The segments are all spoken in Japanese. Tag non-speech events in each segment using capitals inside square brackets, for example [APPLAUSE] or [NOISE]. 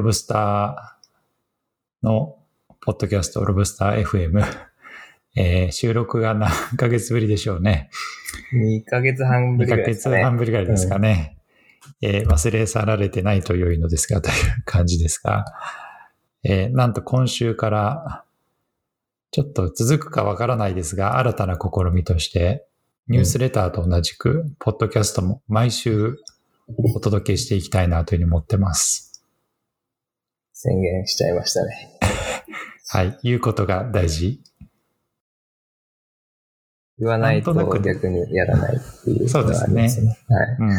ロブスターのポッドキャスト、ロブスター FM、[LAUGHS] えー、収録が何ヶ月ぶりでしょうね。2ヶ月半ぶりぐらい2ヶ月ですかね。半ぶりぐらいですかね。えー忘れ去られてないと良いのですが、という感じですが、えーなんと今週から、ちょっと続くかわからないですが、新たな試みとして、ニュースレターと同じく、ポッドキャストも毎週お届けしていきたいなというふうに思ってます。宣言しちゃいましたね。はい。言うことが大事。言わないと逆にやらないっていうそうですね。はい。うん。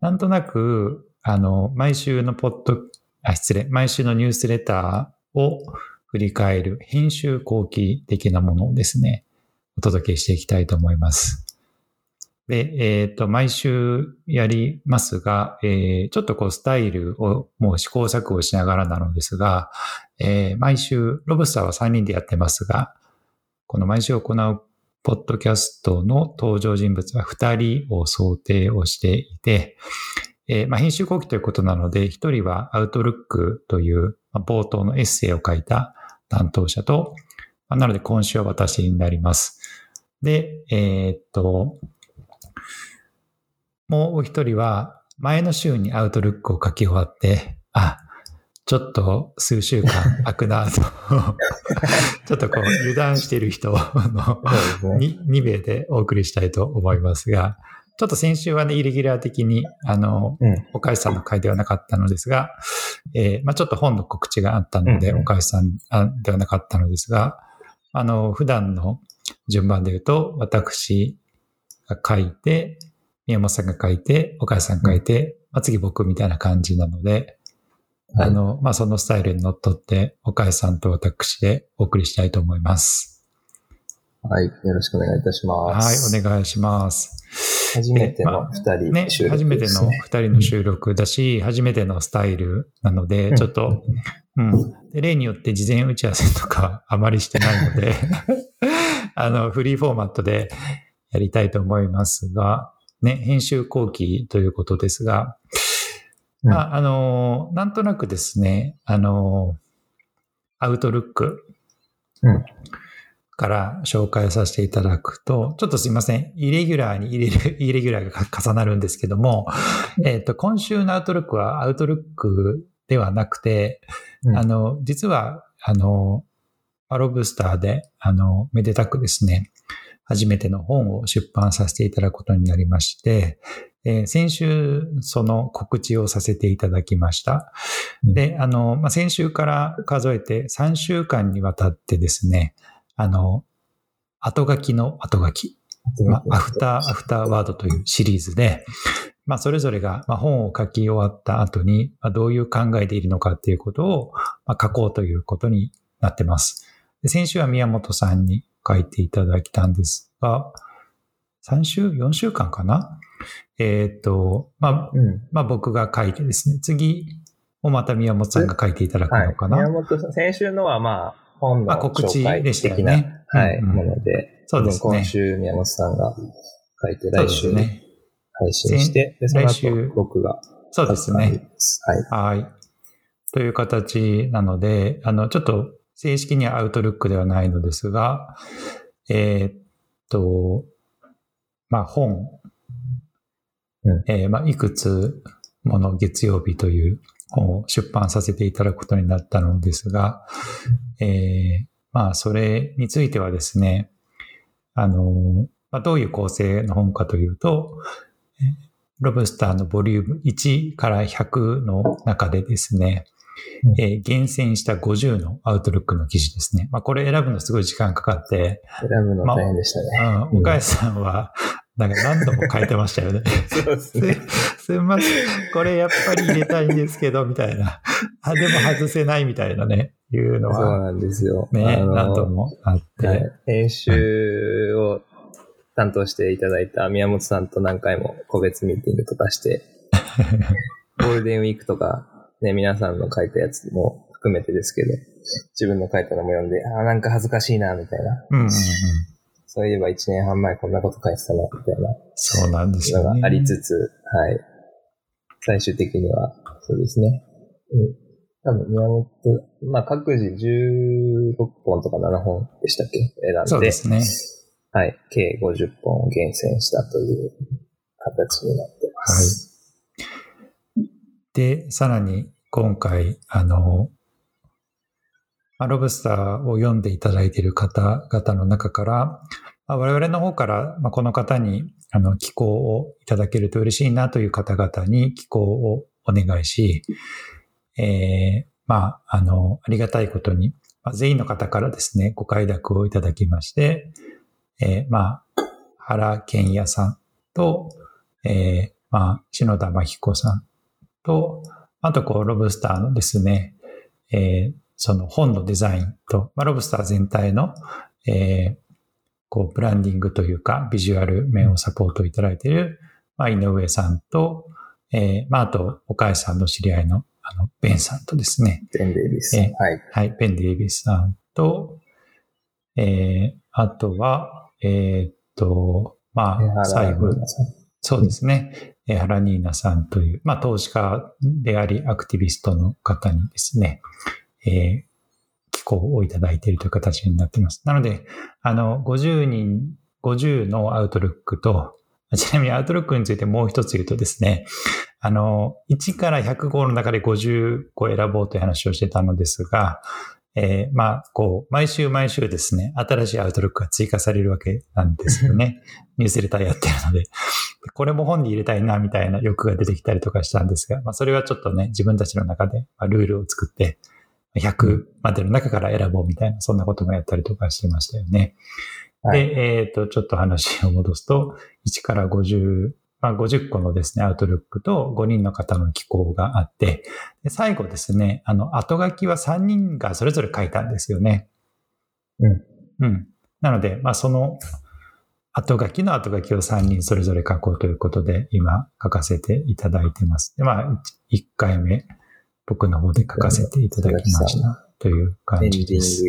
なんとなく、あの、毎週のポッド、あ、失礼、毎週のニュースレターを振り返る編集後期的なものをですね、お届けしていきたいと思います。で、えっ、と、毎週やりますが、えーちょっとこうスタイルをもう試行錯誤しながらなのですが、えー毎週、ロブスターは3人でやってますが、この毎週行うポッドキャストの登場人物は2人を想定をしていて、えーまあ、編集後期ということなので、1人はアウトルックという冒頭のエッセイを書いた担当者と、なので今週は私になります。で、えっと、もうお一人は前の週にアウトルックを書き終わって、あ、ちょっと数週間空くなと、[LAUGHS] [LAUGHS] ちょっとこう油断している人のそうですね。に2名でお送りしたいと思いますが、ちょっと先週はね、イレギュラー的に、あの、うん。さんの回ではなかったのですが、えーまあちょっと本の告知があったので、うんさんあではなかったのですが、あの、普段の順番で言うと、私が書いて、宮本さんが書いて、岡井さんが書いて、まあ次僕みたいな感じなので、はいあの、まあそのスタイルにのっとって、岡井さんと私でお送りしたいと思います。はい。よろしくお願いいたしまはい、す。お願いします。初めての二人ね、収録初めての。二人の収録だし、初めてのスタイルなので、うんちょっと、うん。で例によって事前打ち合わせとかはあまりしてないので、[LAUGHS] あの、フリーフォーマットでやりたいと思いますが、ね、編集後期ということですが、うん。まあ、あの、なんとなくですね、あの、アウトルックうん。から紹介させていただくと、ちょっとすいません、イレギュラーに入れる、イレギュラーが重なるんですけども、えっ、と、今週のアウトルックはアウトルックではなくて、うん。あの、実は、あの、パロブスターで、あの、めでたくですね、初めての本を出版させていただくことになりまして、えー先週、その告知をさせていただきました。うんで、あの、まあ、先週から数えて3週間にわたってですね、あの、後書きの後書き、まあ、アフター、アフターワードというシリーズで、まあ、それぞれが、まあ、本を書き終わった後に、まあ、どういう考えでいるのかっていうことを、まあ、書こうということになってます。で先週は宮本さんに書いていただいたんですが、3週、4週間かな？えーっと、まあ、うん。まあ、僕が書いてですね、次をまた宮本さんが書いていただくはい。のかな、宮本さん、先週のはまあ、本のまあ告知でしたよねはい、うんうんもので、そうですね今週宮本さんが書いて、来週にね。配信して、で、その僕がそうですね。はい。はい。という形なので、あの、ちょっと正式にはアウトルックではないのですが、えーっと、まあ本、うん。えーまあいくつもの月曜日という本を出版させていただくことになったのですが、えーまあそれについてはですね、あの、まあ、どういう構成の本かというと、えーロブスターのボリューム1から100の中でですね、うんえー厳選した50のアウトルックの記事ですね。まあこれ選ぶのすごい時間かかって、選ぶの大変でしたね。うん、岡谷さんは、なんか何度も書いてましたよね。[LAUGHS] そうですすね。すみません。これやっぱり入れたいんですけど、みたいな。あ、でも外せないみたいなね、いうのは、そうなんですよ。ね、何度もあって。はい編集を担当していただいた宮本さんと何回も個別ミーティングとかして、[LAUGHS] ゴールデンウィークとか、ね、皆さんの書いたやつも含めてですけど、自分の書いたのも読んで、あーなんか恥ずかしいな、みたいな。うんうんうん。そういえば1年半前こんなこと書いてたな、みたいなそうなんですよね。のがありつつ、はい。最終的には、そうですね。多分宮本、まあ各自16本とか7本でしたっけ？選んで。そうですね。はい。計50本を厳選したという形になってます。で、さらに今回、あの、ロブスターを読んでいただいている方々の中から、我々の方から、ま、この方にあの寄稿をいただけると嬉しいなという方々に寄稿をお願いし、えーまあ、あの、ありがたいことに、まあ、全員の方からですね、ご快諾をいただきまして、えーまあ、原健也さんと、えーまあ、篠田真彦さんと、あと、こう、ロブスターのですね、えーその本のデザインと、まあ、ロブスター全体の、えーこう、ブランディングというか、ビジュアル面をサポートいただいている、まあ、井上さんと、えーまあ、あと、岡井さんの知り合いの、あの、ベンさんとですね、ベンデイビス。えはい。はい、ベン・デイビスさんと、えーあとは、えーっと、まあ、最後、そうですね。えー原ニーナさんという、まあ、投資家であり、アクティビストの方にですね、えー寄稿をいただいているという形になっています。なので、あの、50人、50のアウトルックと、ちなみにアウトルックについてもう一つ言うとですね、あの、1から100号の中で50個選ぼうという話をしてたのですが、えーまあ、こう、毎週毎週ですね、新しいアウトルックが追加されるわけなんですよね。[LAUGHS] ニュースレターやってるので。これも本に入れたいな、みたいな欲が出てきたりとかしたんですが、まあ、それはちょっとね、自分たちの中でまあルールを作って、100までの中から選ぼうみたいな、そんなこともやったりとかしてましたよね。はいで、えっ、と、ちょっと話を戻すと、1から50、まあ、50個のですね、アウトルックと5人の方の寄稿があって、で最後ですね、あの、後書きは3人がそれぞれ書いたんですよね。うん。うん。なので、まあ、その、後書きの後書きを3人それぞれ書こうということで、今書かせていただいてます。で、まあ、1回目、僕の方で書かせていただきました。というエ感ンディングイじです。ズ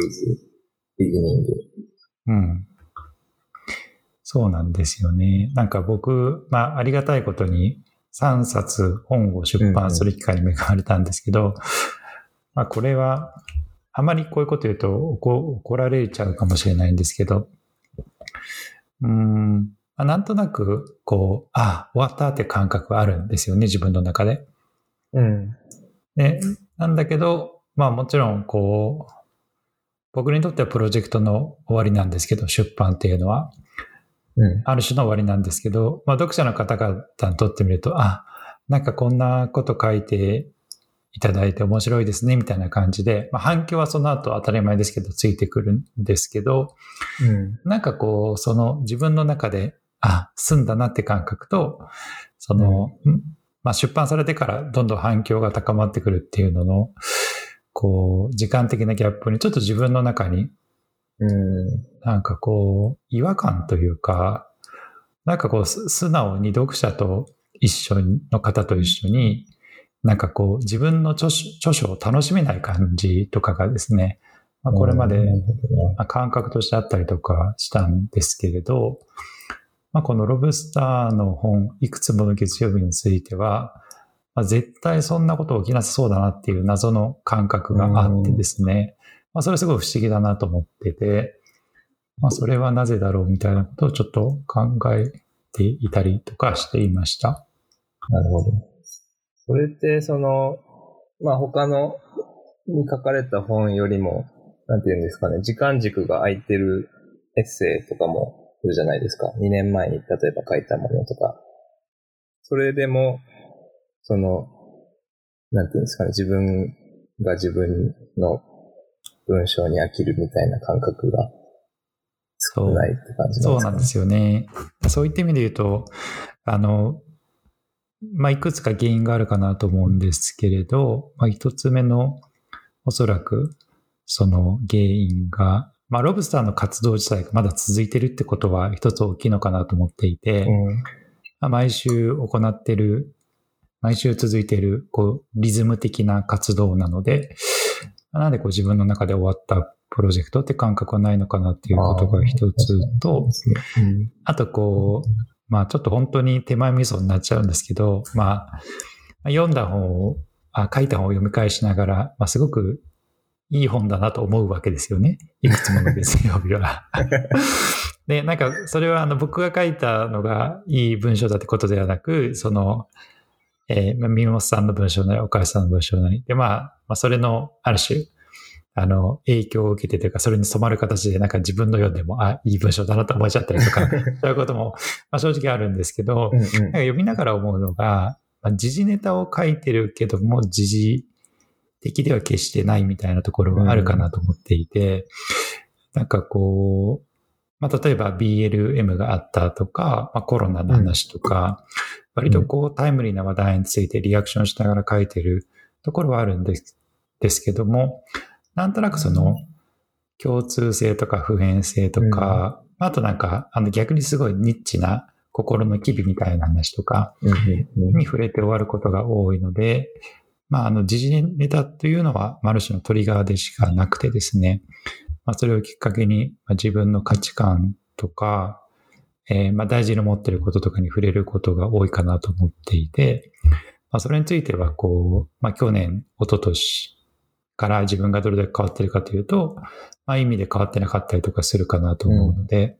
ビギニング。うん。そうなんですよね。なんか僕、まあ、ありがたいことに3冊本を出版する機会に恵まれたんですけど、まあ、これは、あまりこういうこと言うと怒怒られちゃうかもしれないんですけど、うーん、まあなんとなく、こう、あ、終わったって感覚はあるんですよね、自分の中で。うん。で、なんだけど、まあもちろん、こう、僕にとってはプロジェクトの終わりなんですけど、出版っていうのは、うん。ある種の終わりなんですけど、まあ読者の方々にとってみると、あ、なんかこんなこと書いていただいて面白いですね、みたいな感じで、まあ反響はその後当たり前ですけど、ついてくるんですけど、うん。なんかこう、その自分の中で、あ、済んだなって感覚と、その、んまあ出版されてからどんどん反響が高まってくるっていうのの、こう、時間的なギャップにちょっと自分の中にうん。なんかこう、違和感というか、なんかこう、す素直に読者と一緒にの方と一緒に、なんかこう、自分の著書を楽しめない感じとかがですね、まあ、これまで感覚としてあったりとかしたんですけれど、まあ、このロブスターの本、いくつもの月曜日については、まあ、絶対そんなこと起きなさそうだなっていう謎の感覚があってですね、まあ、それすごい不思議だなと思ってて、まあ、それはなぜだろうみたいなことをちょっと考えていたりとかしていました。なるほど。それって、その、まあ、他のに書かれた本よりも、なんていうんですかね、時間軸が空いてるエッセイとかもするじゃないですか。2年前に例えば書いたものとか。それでも、その、なんていうんですかね、自分が自分の文章に飽きるみたいな感覚が少ないって感じなんですか、ね、そうなんですよね。そういった意味で言うと、あの、まあ、いくつか原因があるかなと思うんですけれど、まあ、一つ目の、おそらく、その原因が、まあ、ロブスターの活動自体がまだ続いてるってことは一つ大きいのかなと思っていて、うん。まあ毎週行ってる、毎週続いている、こう、リズム的な活動なので、まあなんでこう自分の中で終わったプロジェクトって感覚はないのかなっていうことが一つと、うん。あとこう、まあちょっと本当に手前味噌になっちゃうんですけど、まあ、読んだ本をあ書いた本を読み返しながら、まあ、すごくいい本だなと思うわけですよね。いくつもの月曜日は。[LAUGHS] で、なんか、それはあの僕が書いたのがいい文章だってことではなく、その、えー、三本さんの文章なり、岡橋さんの文章なり。で、まあ、まあ、それのある種、あの、影響を受けてというか、それに染まる形で、なんか自分の読んでも、あ、いい文章だなと思っちゃったりとか、[LAUGHS] そういうことも、まあ、正直あるんですけど、うんうん、なんか読みながら思うのが、まあ、時事ネタを書いてるけども、時事的では決してないみたいなところがあるかなと思っていて、うん、なんかこう、まあ、例えば BLM があったとか、まあ、コロナの話とか、うん、割とこうタイムリーな話題についてリアクションしながら書いてるところはあるんですですけども、なんとなくその共通性とか普遍性とか、うん、あとなんかあの逆にすごいニッチな心の機微みたいな話とかに触れて終わることが多いので、まあ、あの、時事ネタというのは、ある種のトリガーでしかなくてですね、まあ、それをきっかけに、まあ、自分の価値観とか、えー、まあ大事に持っていることとかに触れることが多いかなと思っていて、まあ、それについては、こう、まあ、去年、一昨年から自分がどれだけ変わってるかというと、まあ、意味で変わってなかったりとかするかなと思うので、うん、ま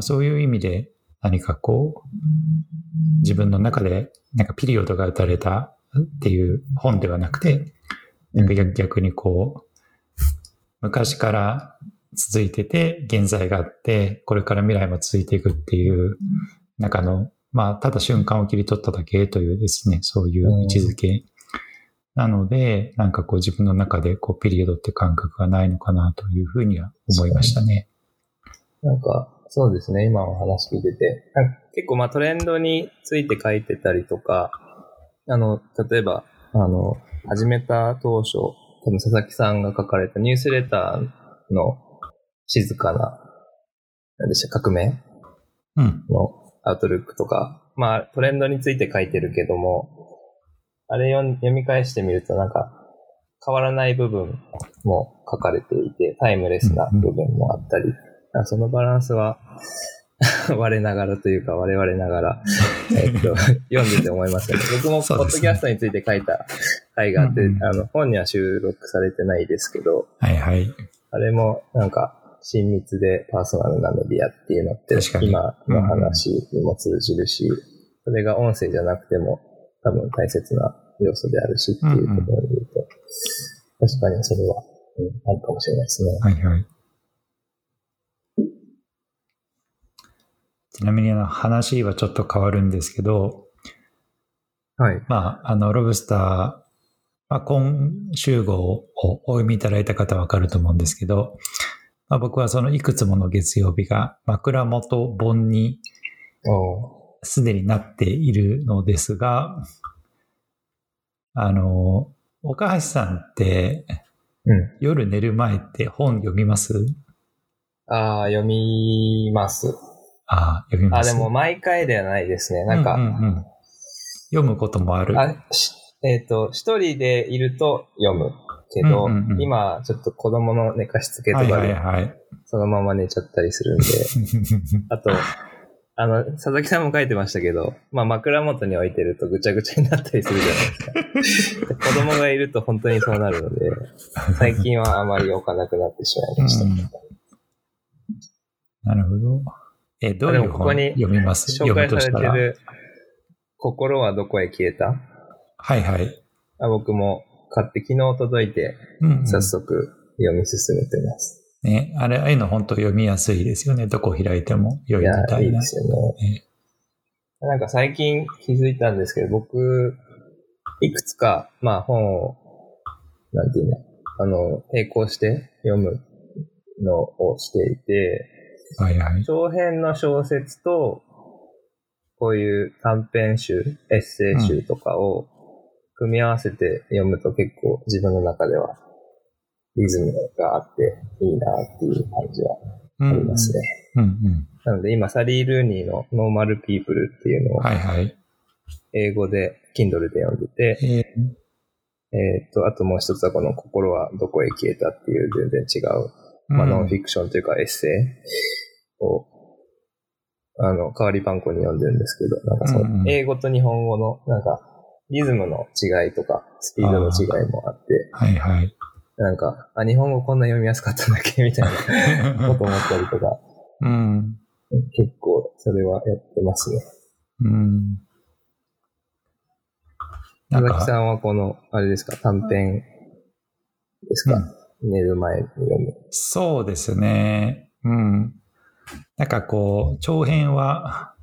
あ、そういう意味で何かこう、自分の中でなんかピリオドが打たれたっていう本ではなくて、なんか逆にこう、昔から続いてて、現在があって、これから未来も続いていくっていう中の、まあ、ただ瞬間を切り取っただけというですね、そういう位置づけ。なので、なんかこう自分の中でこうピリオドって感覚がないのかなというふうには思いましたね。なんか、そうですね、今お話聞いてて。結構まあトレンドについて書いてたりとか、あの、例えば、あの、始めた当初、多分佐々木さんが書かれたニュースレターの静かな、なんでしょう、革命？のアウトルックとか、うん、まあトレンドについて書いてるけども、あれ読み返してみるとなんか変わらない部分も書かれていて、タイムレスな部分もあったり、うん、そのバランスは [LAUGHS] 我ながらというか、我々ながら、えっと、[LAUGHS] 読んでて思いますね。僕も、ポッドキャストについて書いた回があって、あの、本には収録されてないですけど、はいはい。あれも、なんか、親密でパーソナルなメディアっていうのって、今の話にも通じるし、それが音声じゃなくても、多分大切な要素であるしっていうところで言うと、確かにそれは、うん、あるかもしれないですね。はいはい。ちなみにあの話はちょっと変わるんですけど、はい。まあ、あの、ロブスター、まあ、今集合をお読みいただいた方はわかると思うんですけど、まあ、僕はそのいくつもの月曜日が枕元本にすでになっているのですが、あの、岡橋さんって、うん、夜寝る前って本読みます？ああ、読みます。ああ、読みます？あ、でも毎回ではないですね。なんか、うんうんうん、読むこともある。あえっ、ー、と、一人でいると読むけど、うんうんうん、今、ちょっと子供の寝かしつけとかで、そのまま寝ちゃったりするんで、[LAUGHS] あと、あの、佐々木さんも書いてましたけど、まあ枕元に置いてるとぐちゃぐちゃになったりするじゃないですか。[LAUGHS] 子供がいると本当にそうなるので、最近はあまり置かなくなってしまいました。うん、なるほど。えどういう本読みます？紹介されてる、心はどこへ消えた？はいはい。あ僕も買って昨日届いて、早速読み進めてます。ね、あれ、ああいうの本当読みやすいですよね。どこ開いても読みたいな。いいいですよね。ねなんか最近気づいたんですけど、僕、いくつか、まあ本を、なんていうの、あの、並行して読むのをしていて、はいはい。長編の小説と、こういう短編集、エッセイ集とかを組み合わせて読むと結構自分の中ではリズムがあっていいなっていう感じはありますね。うんうん、なので今、サリー・ルーニーのノーマル・ピープルっていうのを、英語で、Kindle で読んでて、えー、っと、あともう一つはこの心はどこへ消えたっていう全然違う、まあ、ノンフィクションというかエッセイを、あの、代わり番号に読んでるんですけど、なんかそう、英語と日本語の、なんか、リズムの違いとか、スピードの違いもあって、はいはい。なんか、あ、日本語こんな読みやすかったんだっけ？みたいな [LAUGHS] こと思ったりとか、うん。結構それはやってますね。うん。佐々木さか、んはこの、あれですか、短編ですか、寝る前に読む。そうですね。うん。なんかこう、長編は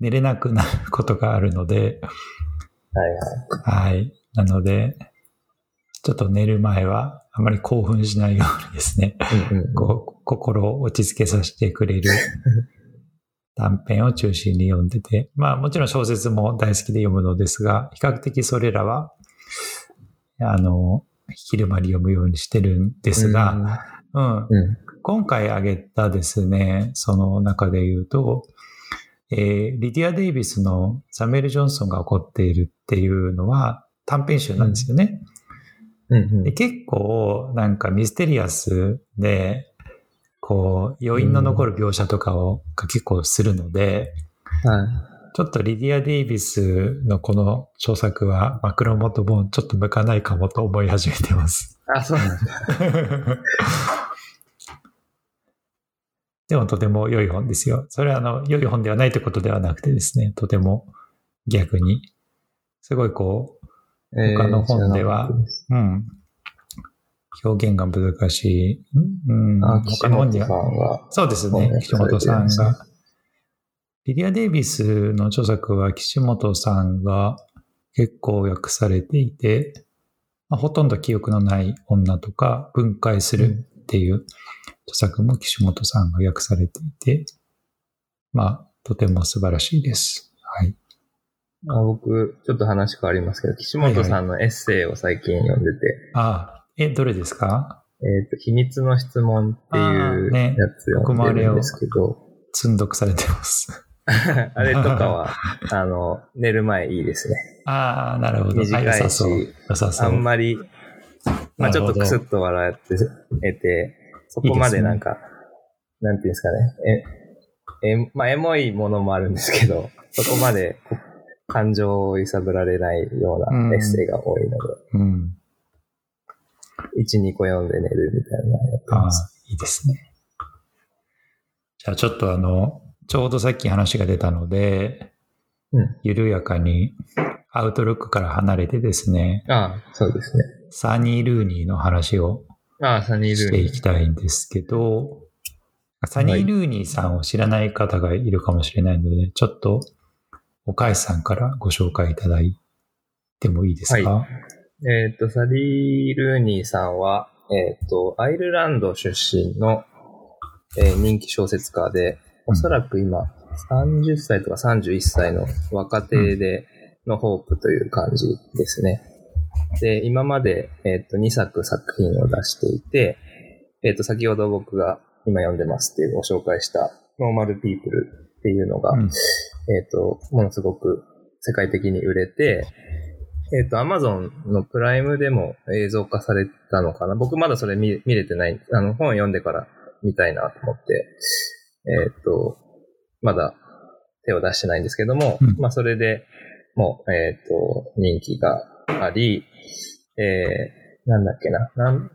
寝れなくなることがあるので、はいはい。はい。なので、ちょっと寝る前はあまり興奮しないようにですね、うんうんこう心を落ち着けさせてくれる [LAUGHS] 短編を中心に読んでて、まあもちろん小説も大好きで読むのですが、比較的それらは、あの、昼間に読むようにしてるんですが、うん、うん、うん。今回挙げたですね、その中で言うと、えーリディア・デイビスのサムエル・ジョンソンが起こっているっていうのは短編集なんですよね。うんうんで結構なんかミステリアスで、こう余韻の残る描写とかを、が結構するので、はい。ちょっとリディア・デイビスのこの著作はマクロモト本ちょっと向かないかもと思い始めてます。あ、そうなんだ。[LAUGHS] でもとても良い本ですよ。それはあの、良い本ではないということではなくてですね、とても逆に、すごいこえー他の本では知らなかったですう、うん、表現が難しい。うん、他の本には、が。そうですね翻、岸本さんが。リディア・デイビスの著作は岸本さんが結構訳されていて、まあ、ほとんど記憶のない女とか分解するっていう著作も岸本さんが訳されていて、まあ、とても素晴らしいです。はい。あ僕、ちょっと話変わりますけど、岸本さんのエッセイを最近読んでて、あ、え、どれですか？えっ、と、秘密の質問っていうあーねやつ読んでるんですけど、積んどくされてます。[LAUGHS] あれとかは、[LAUGHS] あの、寝る前いいですね。ああ、なるほど。短いしあ良さそう。良さそう。あんまり、まあちょっとクスッと笑って得て、そこまでなんか、なんていうんですかね、え、え、まあエモいものもあるんですけど、[LAUGHS] そこまでこ感情を揺さぶられないようなエッセイが多いので、うん。1、2個読んで寝るみたいなのやってああます。、いいですね。じゃあちょっとあの、ちょうどさっき話が出たので、うん。緩やかにアウトロックから離れてですね、ああ、そうですね。サニー・ルーニーの話をああ、サニールーニー。していきたいんですけど、サニー・ルーニーさんを知らない方がいるかもしれないので、ちょっと、お母さんからご紹介いただいてもいいですか、はえっ、と、サリー・ルーニーさんは、えっ、と、アイルランド出身の、えー人気小説家で、おそらく今、30歳とか31歳の若手でのホープという感じですね。で、今まで、えっ、と、2作作品を出していて、えっ、と、先ほど僕が今読んでますっていうご紹介した、ノーマル・ピープルっていうのが、うんえっ、と、ものすごく世界的に売れて、えっ、と、アマゾンのプライムでも映像化されたのかな？僕まだそれ見見れてない。あの、本読んでから見たいなと思って、えっ、と、まだ手を出してないんですけども、うんまあ、それでもう、えっ、と、人気があり、えー、なんだっけな、なん、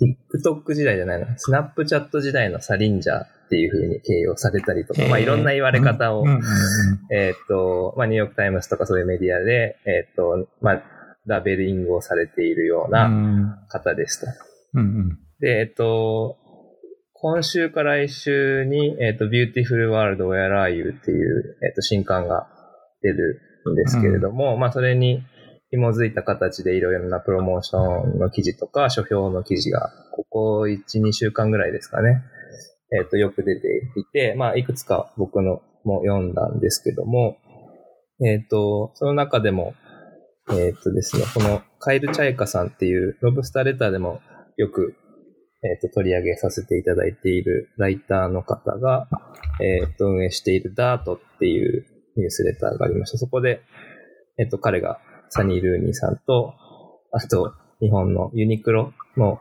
TikTok 時代じゃないな、スナップチャット時代のサリンジャーっていう風に形容されたりとか、まあ、いろんな言われ方をうん。うんうんえーっと、まあ、ニューヨークタイムズとかそういうメディアで、えーっと、まあ、ラベリングをされているよううなん方ですと。うんうん。で、えーっと、今週から来週に、えーっと、Beautiful World Where Are You っていう、えーっと、新刊が出るんですけれども、まあ、それに紐づいた形でいろいろなプロモーションの記事とか、書評の記事が、ここ1、2週間ぐらいですかね、えっ、と、よく出ていて、まあ、いくつか僕のも読んだんですけども、えっ、と、その中でも、えっ、とですね、このカイル・チャイカさんっていうロブスターレターでもよく、えっ、と、取り上げさせていただいているライターの方が、えっ、と、運営しているダートっていうニュースレターがありました。そこで、えっ、と、彼がサニー・ルーニーさんと、あと、日本のユニクロの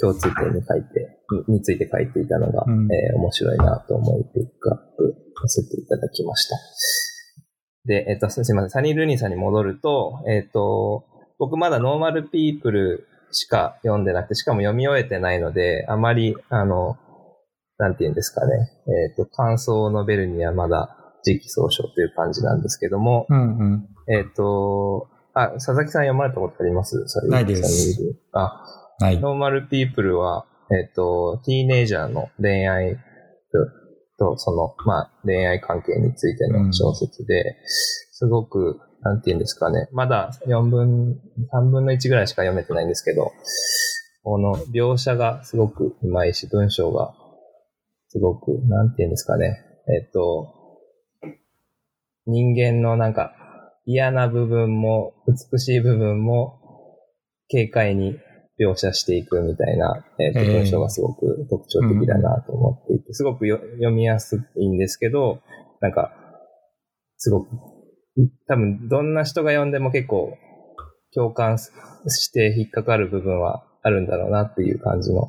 共通点に書いて、にについて書いていたのが、うんえー面白いなと思いピックアップさせていただきました。で、えっ、と、すみません、サリー・ルーニーさんに戻ると、えっ、と、僕まだノーマルピープルしか読んでなくて、しかも読み終えてないので、あまり、あの、なんて言うんですかね、えっ、と、感想述べるにはまだ時期尚早という感じなんですけども、うんうん。えっ、と、あ、佐々木さん読まれたことあります？ないです。あ、はい。ノーマルピープルは、えっ、と、ティーネイジャーの恋愛と、その、まあ、恋愛関係についての小説で、すごく、なんて言うんですかね、まだ4分、3分の1ぐらいしか読めてないんですけど、この描写がすごくうまいし、文章がすごく、なんて言うんですかね、えっ、と、人間のなんか嫌な部分も美しい部分も軽快に描写していくみたいな、えーとえー文章がすごく特徴的だなと思っていて、すごくよ読みやすいんですけど、なんか、すごく、多分どんな人が読んでも結構共感して引っかかる部分はあるんだろうなっていう感じの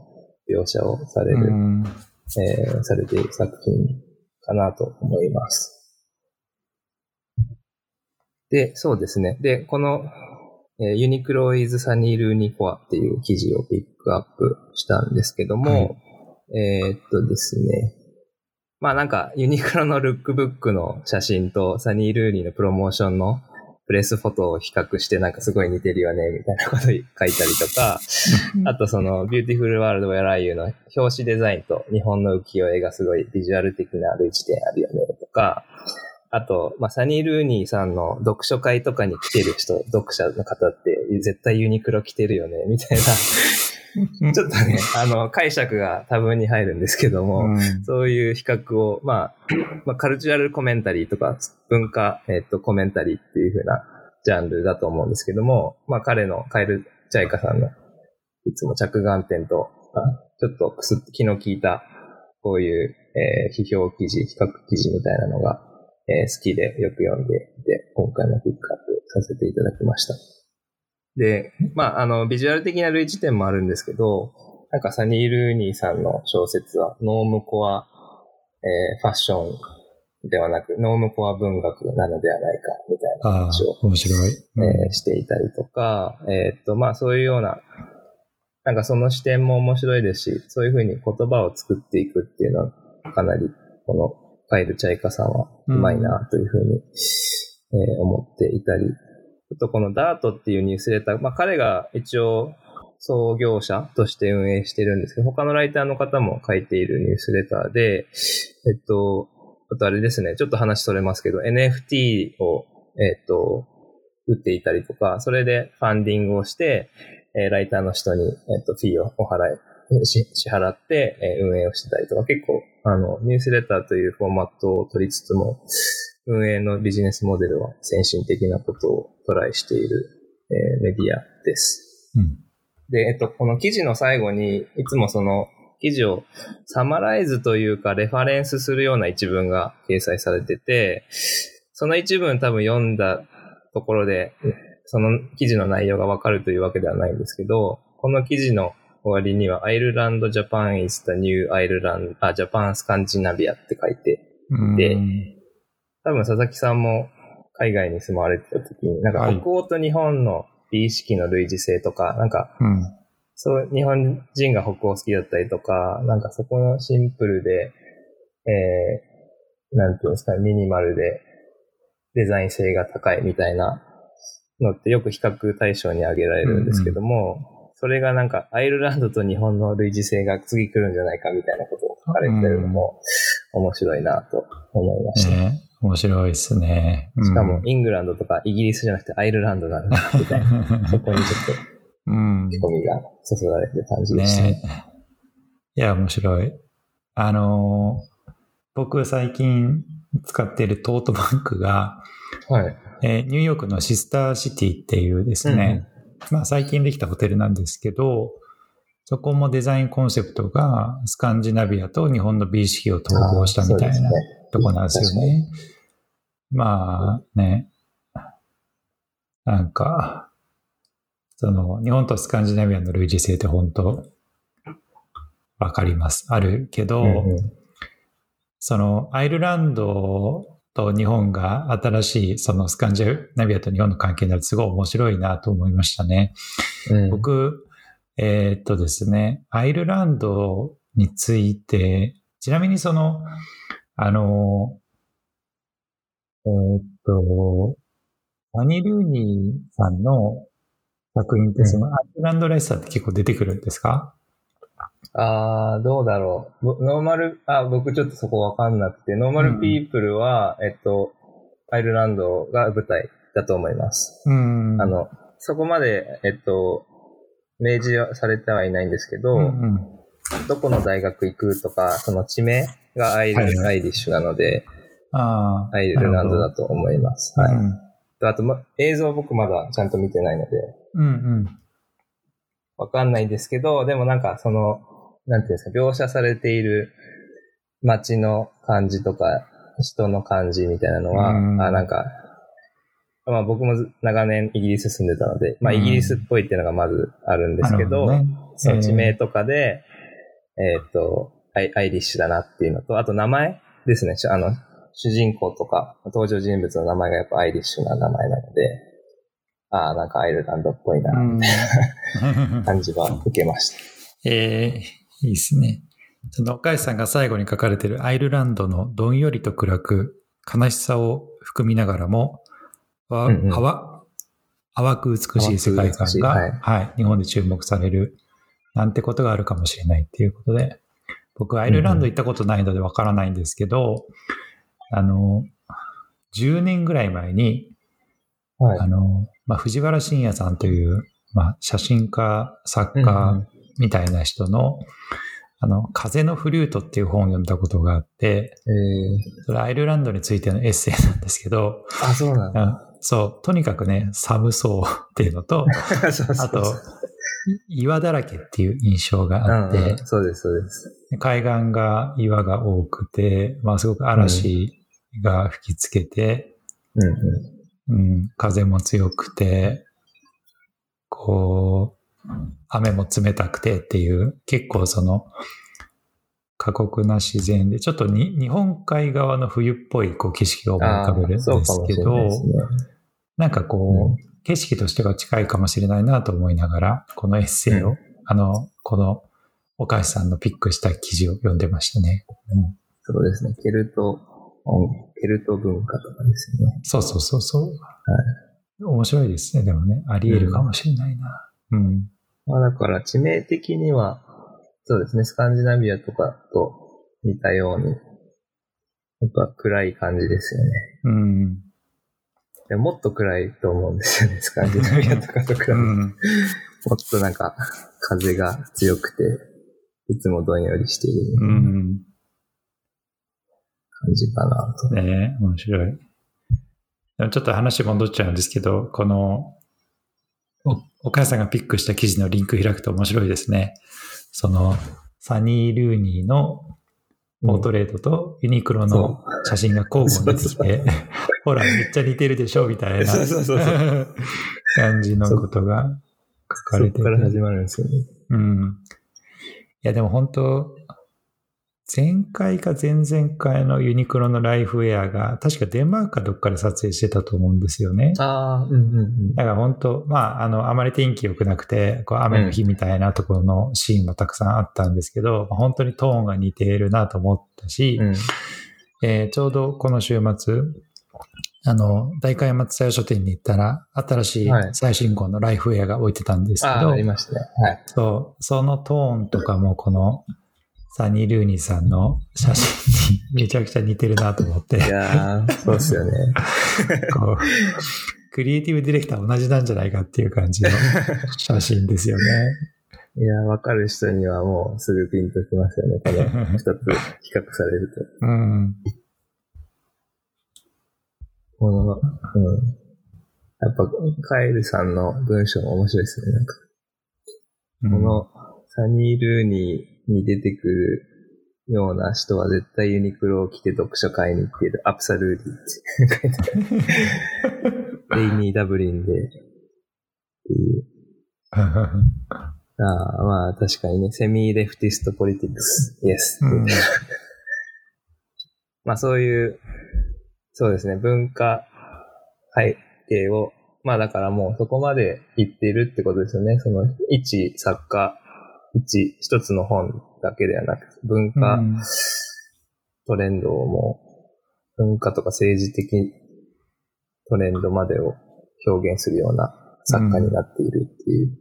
描写をされる、うんえーされている作品かなと思います。で、そうですね。で、この、えー、ユニクロ is サニールーニコアっていう記事をピックアップしたんですけども、はいえーっとですね。まあなんか、ユニクロのルックブックの写真とサリー・ルーニーのプロモーションのプレスフォトを比較してなんかすごい似てるよね、みたいなこと書いたりとか、あとその、 Beautiful World, Where Are You の表紙デザインと日本の浮世絵がすごいビジュアル的な類似点あるよね、とか、あと、まあ、サリー・ルーニーさんの読書会とかに来てる人、[LAUGHS] 読者の方って絶対ユニクロ着てるよね、みたいな、[LAUGHS] ちょっとね、あの、解釈が多分に入るんですけども、うん。そういう比較を、まあ、まあ、カルチュラルコメンタリーとか、文化、えっと、コメンタリーっていう風なジャンルだと思うんですけども、まあ、彼のカエル・チャイカさんの、いつも着眼点と、あちょっとくす気の利いた、こういう、えー批評記事、比較記事みたいなのが、えー好きでよく読んでいて、今回もピックアップさせていただきました。で、まあ、あの、ビジュアル的な類似点もあるんですけど、なんかサニー・ルーニーさんの小説は、ノームコア、えーファッションではなく、ノームコア文学なのではないか、みたいな話を、面白い。うんえーしていたりとか、えーっと、まあそういうような、なんかその視点も面白いですし、そういうふうに言葉を作っていくっていうのは、かなり、このカイル・チャイカさんはうまいなというふうに、えー思っていたり、あとこのダートっていうニュースレター、まあ彼が一応創業者として運営してるんですけど、他のライターの方も書いているニュースレターで、えっと、あとあれですね、ちょっと話それますけど、NFT を、えっと、売っていたりとか、それでファンディングをして、えーライターの人に、えっと、フィーをお払い、し [LAUGHS] 支払って、えー運営をしてたりとか、結構、あの、ニュースレターというフォーマットを取りつつも、運営のビジネスモデルは先進的なことをトライしている、えーメディアです。うんで、えっと、この記事の最後に、いつもその記事をサマライズというか、レファレンスするような一文が掲載されてて、その一文多分読んだところで、その記事の内容がわかるというわけではないんですけど、この記事の終わりには、アイルランド・ジャパン is the new アイルランド、あ、ジャパン・スカンジナビアって書いて、うんで多分佐々木さんも海外に住まわれてた時に、なんかはい。北欧と日本の美意識の類似性とか、なんかうん。そう、日本人が北欧好きだったりとか、なんかそこのシンプルで、えー、なんていうんですかね、ミニマルでデザイン性が高いみたいなのってよく比較対象に挙げられるんですけども、それがなんかアイルランドと日本の類似性が次来るんじゃないかみたいなことを書かれてるのも面白いなと思いました。ね面白いですね。うんしかも、イングランドとかイギリスじゃなくてアイルランドなんだ、みたいな。[LAUGHS] そこにちょっとうん。込みが注がれる感じでしたね。ねいや、面白い。あのー僕最近使っているトートバッグが、はい。えーニューヨークのシスターシティっていうですね、まあ最近できたホテルなんですけど、そこもデザインコンセプトがスカンジナビアと日本の美意識を統合したみたいなとこなんですよね。まあね、なんか、その日本とスカンジナビアの類似性って本当わかります。あるけど、うんうんそのアイルランドと日本が新しいそのスカンジナビアと日本の関係になるとすごい面白いなと思いましたね。うん、僕、えーっとですね、アイルランドについて、ちなみにその、あの、えーっと、サリー・ルーニーさんの作品ってそのアイルランドらしさって結構出てくるんですか、ああ、どうだろう。ぼノーマル、あ、僕ちょっとそこわかんなくて、 Normal People は、えっと、アイルランドが舞台だと思います。うん。あの、そこまで、えっと、明示はされてはいないんですけど、うんうん、どこの大学行くとか、その地名がアイル、はいはいアイリッシュなので、ああ。アイルランドだと思います。はい。うんあと、ま、映像僕まだちゃんと見てないので、うんうん。わかんないですけど、でもなんかその、なんていうんですか、描写されている街の感じとか、人の感じみたいなのは、うん。あ、なんか、まあ僕もず長年イギリス住んでたので、まあうん。イギリスっぽいっていうのがまずあるんですけど、ね。その地名とかで、えー。っとアイ、アイリッシュだなっていうのと、あと名前ですね。しあの、主人公とか登場人物の名前がやっぱアイリッシュな名前なので、ああ、なんかアイルランドっぽいな、うん。[LAUGHS] 感じは受けました。[LAUGHS] えー、いいですね。その岡井さんが最後に書かれているアイルランドのどんよりと暗く悲しさを含みながらも、わうんうん淡淡く美しい世界観が、はいはい、日本で注目されるなんてことがあるかもしれないっていうことで、僕アイルランド行ったことないのでわからないんですけど、あの、10年ぐらい前に、はい。あの、まあ、藤原信也さんという、まあ、写真家、作家みたいな人の、あの、風のフリュートっていう本を読んだことがあって、えそれアイルランドについてのエッセイなんですけど、ー、あ、そうなんだ。うん。そう、とにかくね、寒そうっていうのと、[LAUGHS] あと、い岩だらけっていう印象があって、うんうん。そうです、そうです。海岸が岩が多くて、まあすごく嵐が吹きつけて、うんううん、風も強くて、こう、雨も冷たくてっていう、結構その、過酷な自然で、ちょっとに日本海側の冬っぽいこう景色が思い浮かべるんですけどですね、なんかこう、景色としては近いかもしれないなと思いながら、このエッセイを、うんあの、この、岡橋さんのピックした記事を読んでましたね。うん、そうですね。ケルト、うんケルト文化とかですよね。そうそうそうそう。面白いですね、でもね。あり得るかもしれないな。うん。まあだから地名的には、そうですね、スカンジナビアとかと似たように、やっぱ暗い感じですよね。うん。でももっと暗いと思うんですよね、スカンジナビアとかと比べて。うん。[LAUGHS] もっとなんか、風が強くて、いつもどんよりしているうん。感じかなと。ねえ面白い。でもちょっと話戻っちゃうんですけど、この、お、お母さんがピックした記事のリンク開くと面白いですね。その、サニー・ルーニーのポートレートとユニクロの写真が交互に出てきて、[LAUGHS] ほら、めっちゃ似てるでしょみたいな感じのことが書かれててそこから始まるんですよね。うん。いや、でも本当、前回か前々回のユニクロのライフウェアが、確かデンマークかどっかで撮影してたと思うんですよね。ああ、うんうんうん。だから本当、まあ、あの、あまり天気良くなくて、こう雨の日みたいなところのシーンもたくさんあったんですけど、まあ本当にトーンが似ているなと思ったし、うんえーちょうどこの週末、あの、大会松田屋書店に行ったら、新しいはい最新号のライフウェアが置いてたんですけど、ああ、ありましたね。はい。そう、そのトーンとかもこのサニー・ルーニーさんの写真にめちゃくちゃ似てるなと思って、いやー、そうっすよね。[LAUGHS] こう、クリエイティブディレクター同じなんじゃないかっていう感じの写真ですよね。いやー、わかる人にはもうすぐピンときますよね。この二つ比較されると。[LAUGHS] うん。この、うん。やっぱ、カエルさんの文章も面白いですね。なんか、うんこの、サニー・ルーニーに出てくるような人は絶対ユニクロを着て読書会に行ってる。アプサルーディって書いてある。レイニー・ダブリンで。ああ、まあ確かにね、セミレフティストポリティクス。イエス。うんまあそういうそうですね、文化背景を、まあだからもうそこまで言ってるってことですよね。その一作家、一一つの本だけではなく、文化うんトレンドをもう、文化とか政治的トレンドまでを表現するような作家になっているっていう、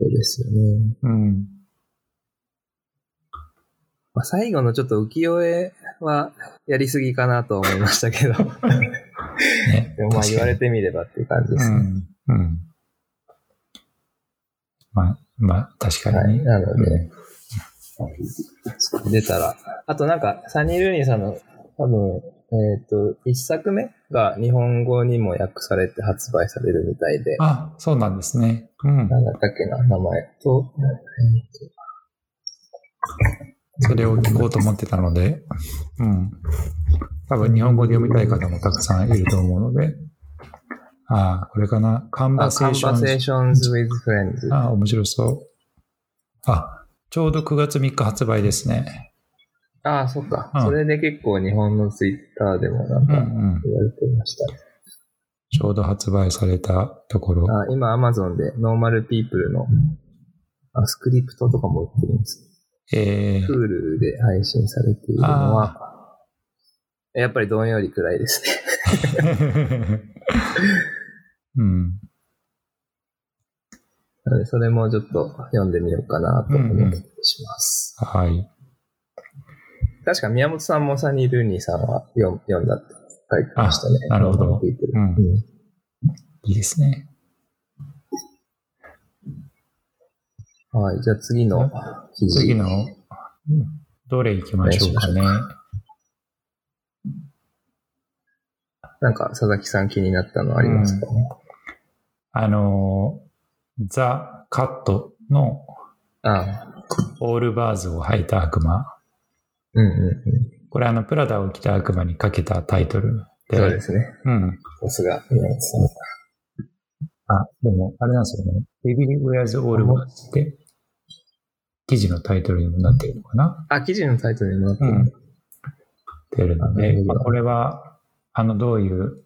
そうですよね。うん。まあ、最後のちょっと浮世絵はやりすぎかなと思いましたけど、ね [LAUGHS] でもまあ言われてみればっていう感じですね。うん。うん。まあ、まあ、確かはい。なので、出たら。あとなんか、サニー・ルーニーさんの多分、えっ、と、一作目が日本語にも訳されて発売されるみたいで、あ、そうなんですね。うん。なんだったっけな、名前と、それを聞こうと思ってたので、うん。多分日本語で読みたい方もたくさんいると思うので、ああ、これかな？ Conversation Conversations with Friends。ああ、面白そう。あ、ちょうど9月3日発売ですね。ああ、そっか、うんそれで結構日本のツイッターでもなんうんかうん。言われてましたね。ちょうど発売されたところ。あ今 Amazon で Normal People のあスクリプトとかも売ってるんです。えー、Hulu で配信されているのは、やっぱりどんより暗いですね。[LAUGHS] うん。なので、それもちょっと読んでみようかなと思ってします。はい。確か宮本さんもサニー・ルーニーさんは読読んだって書いてましたね。あなるほどうんうんいいですね。はい、じゃあ次の記事。次の、うんどれ行きましょうかね。なんか佐々木さん気になったのありますか、あの、ザ・カットのオールバーズを履いた悪魔。うんうんうん。これあの、プラダを着た悪魔にかけたタイトルで。そうですね。うん。さすが。あ、でも、あれなんですよね。Baby Wears All Wars って、記事のタイトルにもなっているのかなあ、記事のタイトルにもなってる。うん。出るので、まあ、これは、あの、どういう